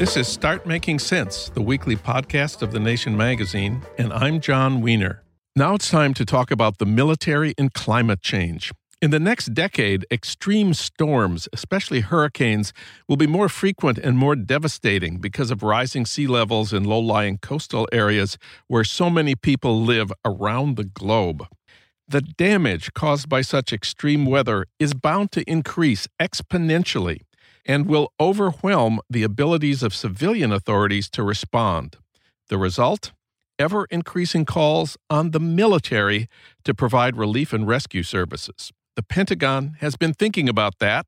This is Start Making Sense, the weekly podcast of The Nation magazine, and I'm Jon Wiener. Now it's time to talk about the military and climate change. In the next decade, extreme storms, especially hurricanes, will be more frequent and more devastating because of rising sea levels in low lying coastal areas where so many people live around the globe. The damage caused by such extreme weather is bound to increase exponentially and will overwhelm the abilities of civilian authorities to respond. The result? Ever increasing calls on the military to provide relief and rescue services. The Pentagon has been thinking about that.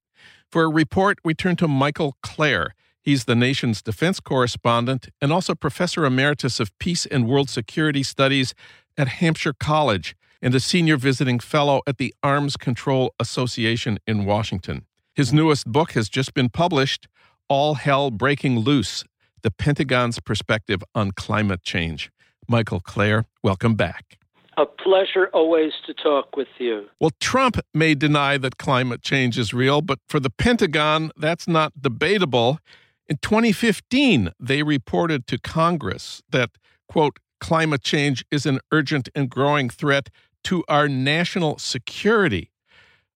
For a report, we turn to Michael Klare. He's the nation's defense correspondent and also professor emeritus of peace and world security studies at Hampshire College and a senior visiting fellow at the Arms Control Association in Washington. His newest book has just been published All Hell Breaking Loose The Pentagon's Perspective on Climate Change. Michael Klare, welcome back. A pleasure always to talk with you. Well, Trump may deny that climate change is real, but for the Pentagon, that's not debatable. In 2015, they reported to Congress that, quote, climate change is an urgent and growing threat to our national security.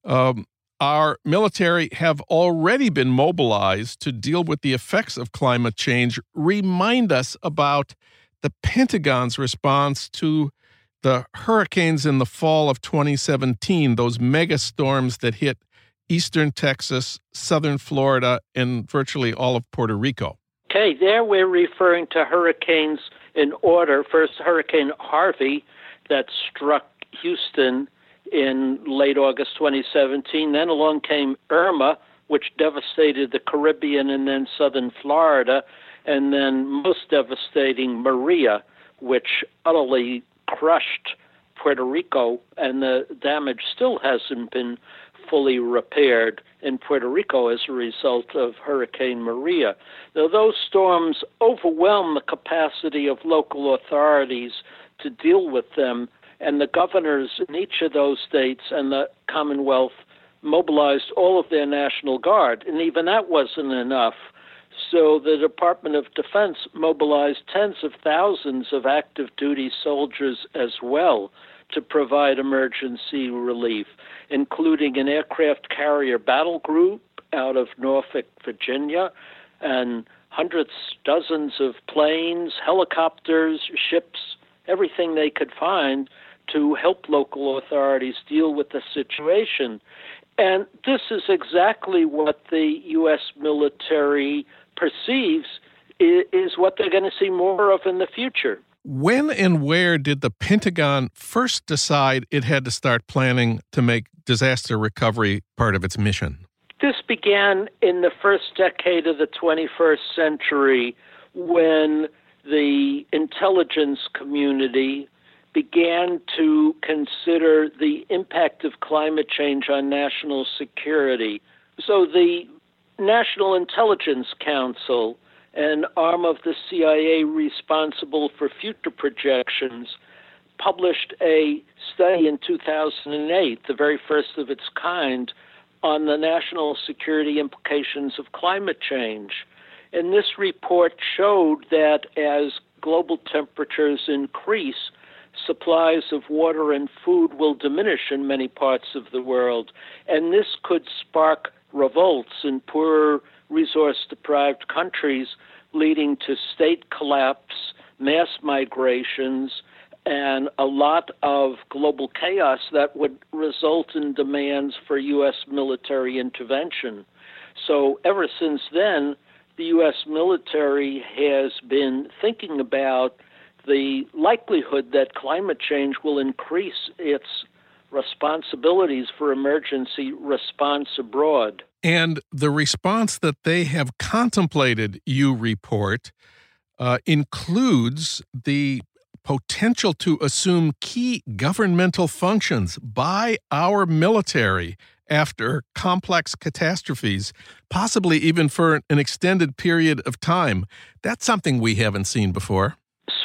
Um, our military have already been mobilized to deal with the effects of climate change. Remind us about the Pentagon's response to the hurricanes in the fall of 2017, those mega storms that hit eastern Texas, southern Florida, and virtually all of Puerto Rico. Okay, there we're referring to hurricanes in order. First, Hurricane Harvey that struck Houston in late August 2017. Then along came Irma, which devastated the Caribbean and then southern Florida, and then most devastating Maria, which utterly crushed Puerto Rico, and the damage still hasn't been fully repaired in Puerto Rico as a result of Hurricane Maria. Now, those storms overwhelm the capacity of local authorities to deal with them and the governors in each of those states and the Commonwealth mobilized all of their National Guard, and even that wasn't enough. So the Department of Defense mobilized tens of thousands of active duty soldiers as well to provide emergency relief, including an aircraft carrier battle group out of Norfolk, Virginia, and hundreds, dozens of planes, helicopters, ships, everything they could find to help local authorities deal with the situation. And this is exactly what the U.S. military perceives is what they're going to see more of in the future. When and where did the Pentagon first decide it had to start planning to make disaster recovery part of its mission? This began in the first decade of the 21st century when the intelligence community began to consider the impact of climate change on national security. So the National Intelligence Council, an arm of the CIA responsible for future projections, published a study in 2008, the very first of its kind, on the national security implications of climate change. And this report showed that as global temperatures increase, supplies of water and food will diminish in many parts of the world, and this could spark revolts in poor, resource deprived countries, leading to state collapse, mass migrations, and a lot of global chaos that would result in demands for U.S. military intervention. So, ever since then, the U.S. military has been thinking about the likelihood that climate change will increase its responsibilities for emergency response abroad. And the response that they have contemplated, you report, uh, includes the potential to assume key governmental functions by our military after complex catastrophes, possibly even for an extended period of time. That's something we haven't seen before.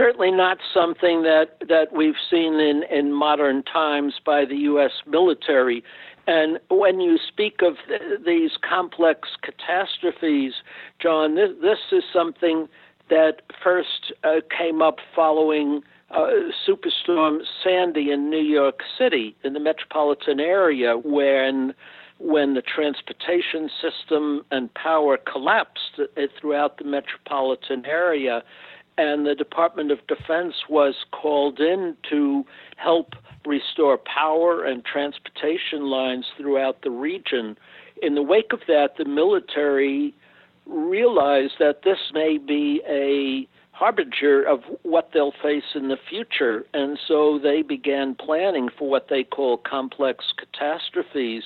Certainly not something that, that we've seen in, in modern times by the U.S. military. And when you speak of th- these complex catastrophes, Jon, this, this is something that first uh, came up following uh, Superstorm Sandy in New York City, in the metropolitan area, when when the transportation system and power collapsed uh, throughout the metropolitan area, and the Department of Defense was called in to help restore power and transportation lines throughout the region. In the wake of that, the military realized that this may be a harbinger of what they'll face in the future. And so they began planning for what they call complex catastrophes,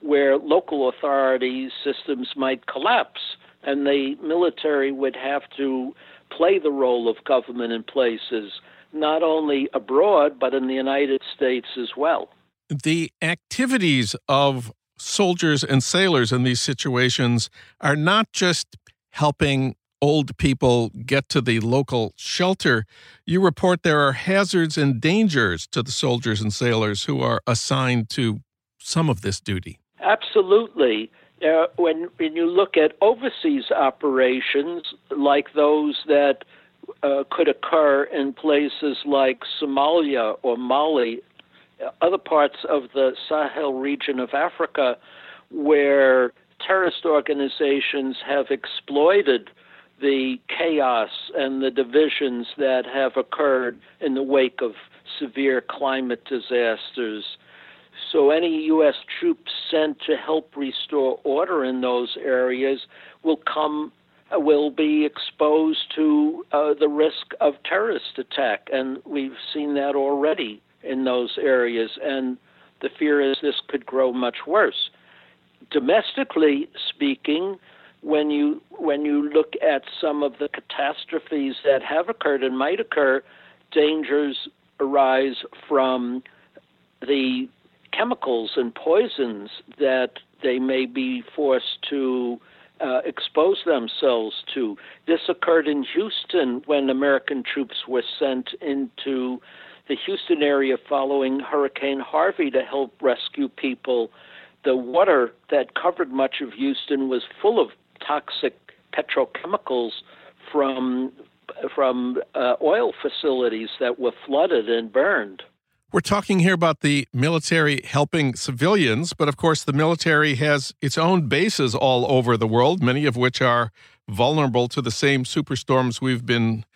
where local authorities' systems might collapse, and the military would have to play the role of government in places, not only abroad, but in the United States as well. The activities of soldiers and sailors in these situations are not just helping old people get to the local shelter, you report there are hazards and dangers to the soldiers and sailors who are assigned to some of this duty. Absolutely. Uh, when, when you look at overseas operations like those that uh, could occur in places like Somalia or Mali, other parts of the Sahel region of Africa, where terrorist organizations have exploited the chaos and the divisions that have occurred in the wake of severe climate disasters. So, any U.S. troops sent to help restore order in those areas will come will be exposed to uh, the risk of terrorist attack, and we've seen that already in those areas. And the fear is this could grow much worse. Domestically speaking, when you when you look at some of the catastrophes that have occurred and might occur, dangers arise from the chemicals and poisons that they may be forced to uh, expose themselves to. This occurred in Houston when American troops were sent into the Houston area following Hurricane Harvey to help rescue people. The water that covered much of Houston was full of toxic petrochemicals from from uh, oil facilities that were flooded and burned. We're talking here about the military helping civilians, but of course, the military has its own bases all over the world, many of which are vulnerable to the same superstorms we've been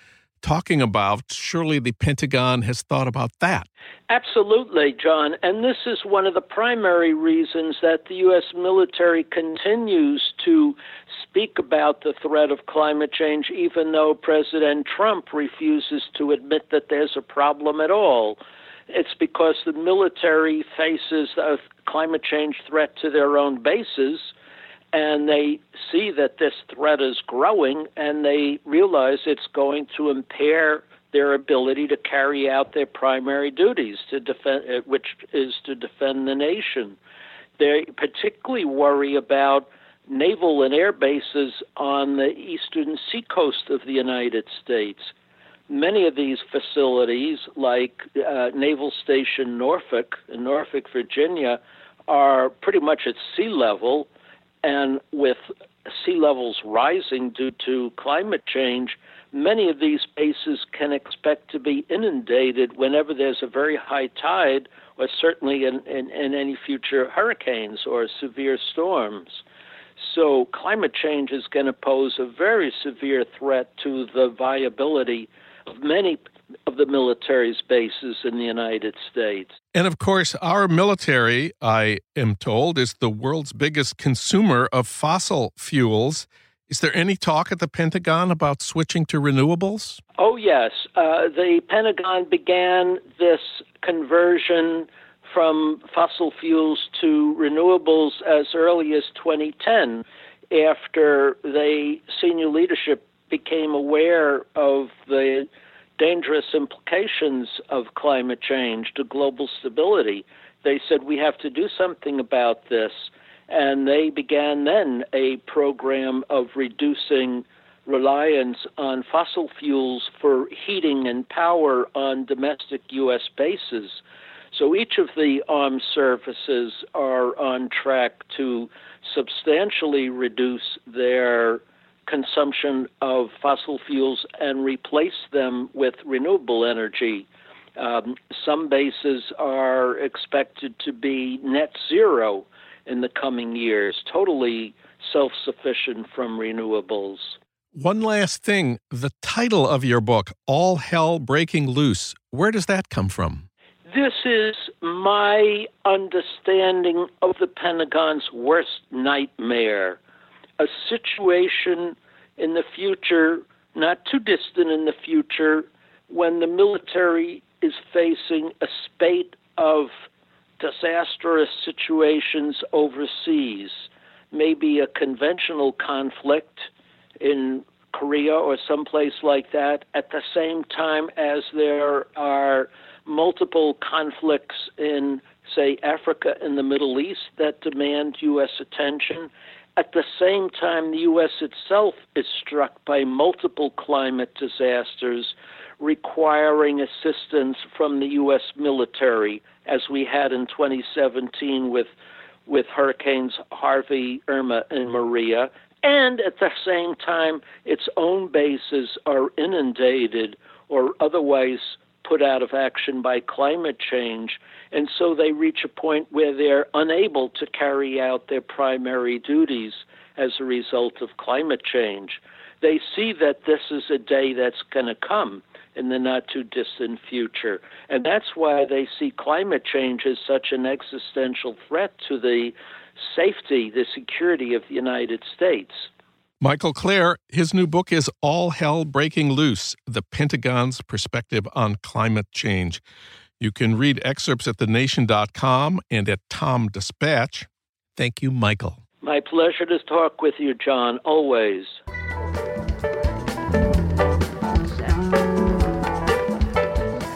talking about. Surely the Pentagon has thought about that. Absolutely, Jon. And this is one of the primary reasons that the U.S. military continues to speak about the threat of climate change, even though President Trump refuses to admit that there's a problem at all. It's because the military faces a climate change threat to their own bases and they see that this threat is growing and they realize it's going to impair their ability to carry out their primary duties to defend uh, which is to defend the nation. They particularly worry about naval and air bases on the eastern seacoast of the United States many of these facilities like uh, Naval Station Norfolk in Norfolk Virginia are pretty much at sea level and with sea levels rising due to climate change, many of these bases can expect to be inundated whenever there's a very high tide, or certainly in, in, in any future hurricanes or severe storms. So, climate change is going to pose a very severe threat to the viability of many of the military's bases in the United States. And of course, our military, I am told, is the world's biggest consumer of fossil fuels. Is there any talk at the Pentagon about switching to renewables? Oh, yes. Uh, the Pentagon began this conversion from fossil fuels to renewables as early as 2010 after the senior leadership became aware of the dangerous implications of climate change to global stability. They said, we have to do something about this. And they began then a program of reducing reliance on fossil fuels for heating and power on domestic U.S. bases. So each of the armed services are on track to substantially reduce their consumption of fossil fuels and replace them with renewable energy. Um, some bases are expected to be net zero in the coming years, totally self sufficient from renewables. One last thing the title of your book, All Hell Breaking Loose, where does that come from? This is my understanding of the Pentagon's worst nightmare a situation in the future, not too distant in the future, when the military is facing a spate of disastrous situations overseas, maybe a conventional conflict in Korea or someplace like that, at the same time as there are multiple conflicts in, say, Africa and the Middle East that demand U.S. attention. At the same time, the U.S. itself is struck by multiple climate disasters requiring assistance from the U.S. military, as we had in 2017 with with hurricanes Harvey, Irma, and Maria, and at the same time, its own bases are inundated or otherwise put out of action by climate change. And so they reach a point where they're unable to carry out their primary duties as a result of climate change. They see that this is a day that's going to come in the not too distant future. And that's why they see climate change as such an existential threat to the safety, the security of the United States. Michael Klare, his new book is All Hell Breaking Loose The Pentagon's Perspective on Climate Change. You can read excerpts at thenation.com and at TomDispatch. Thank you, Michael. My pleasure to talk with you, Jon, always.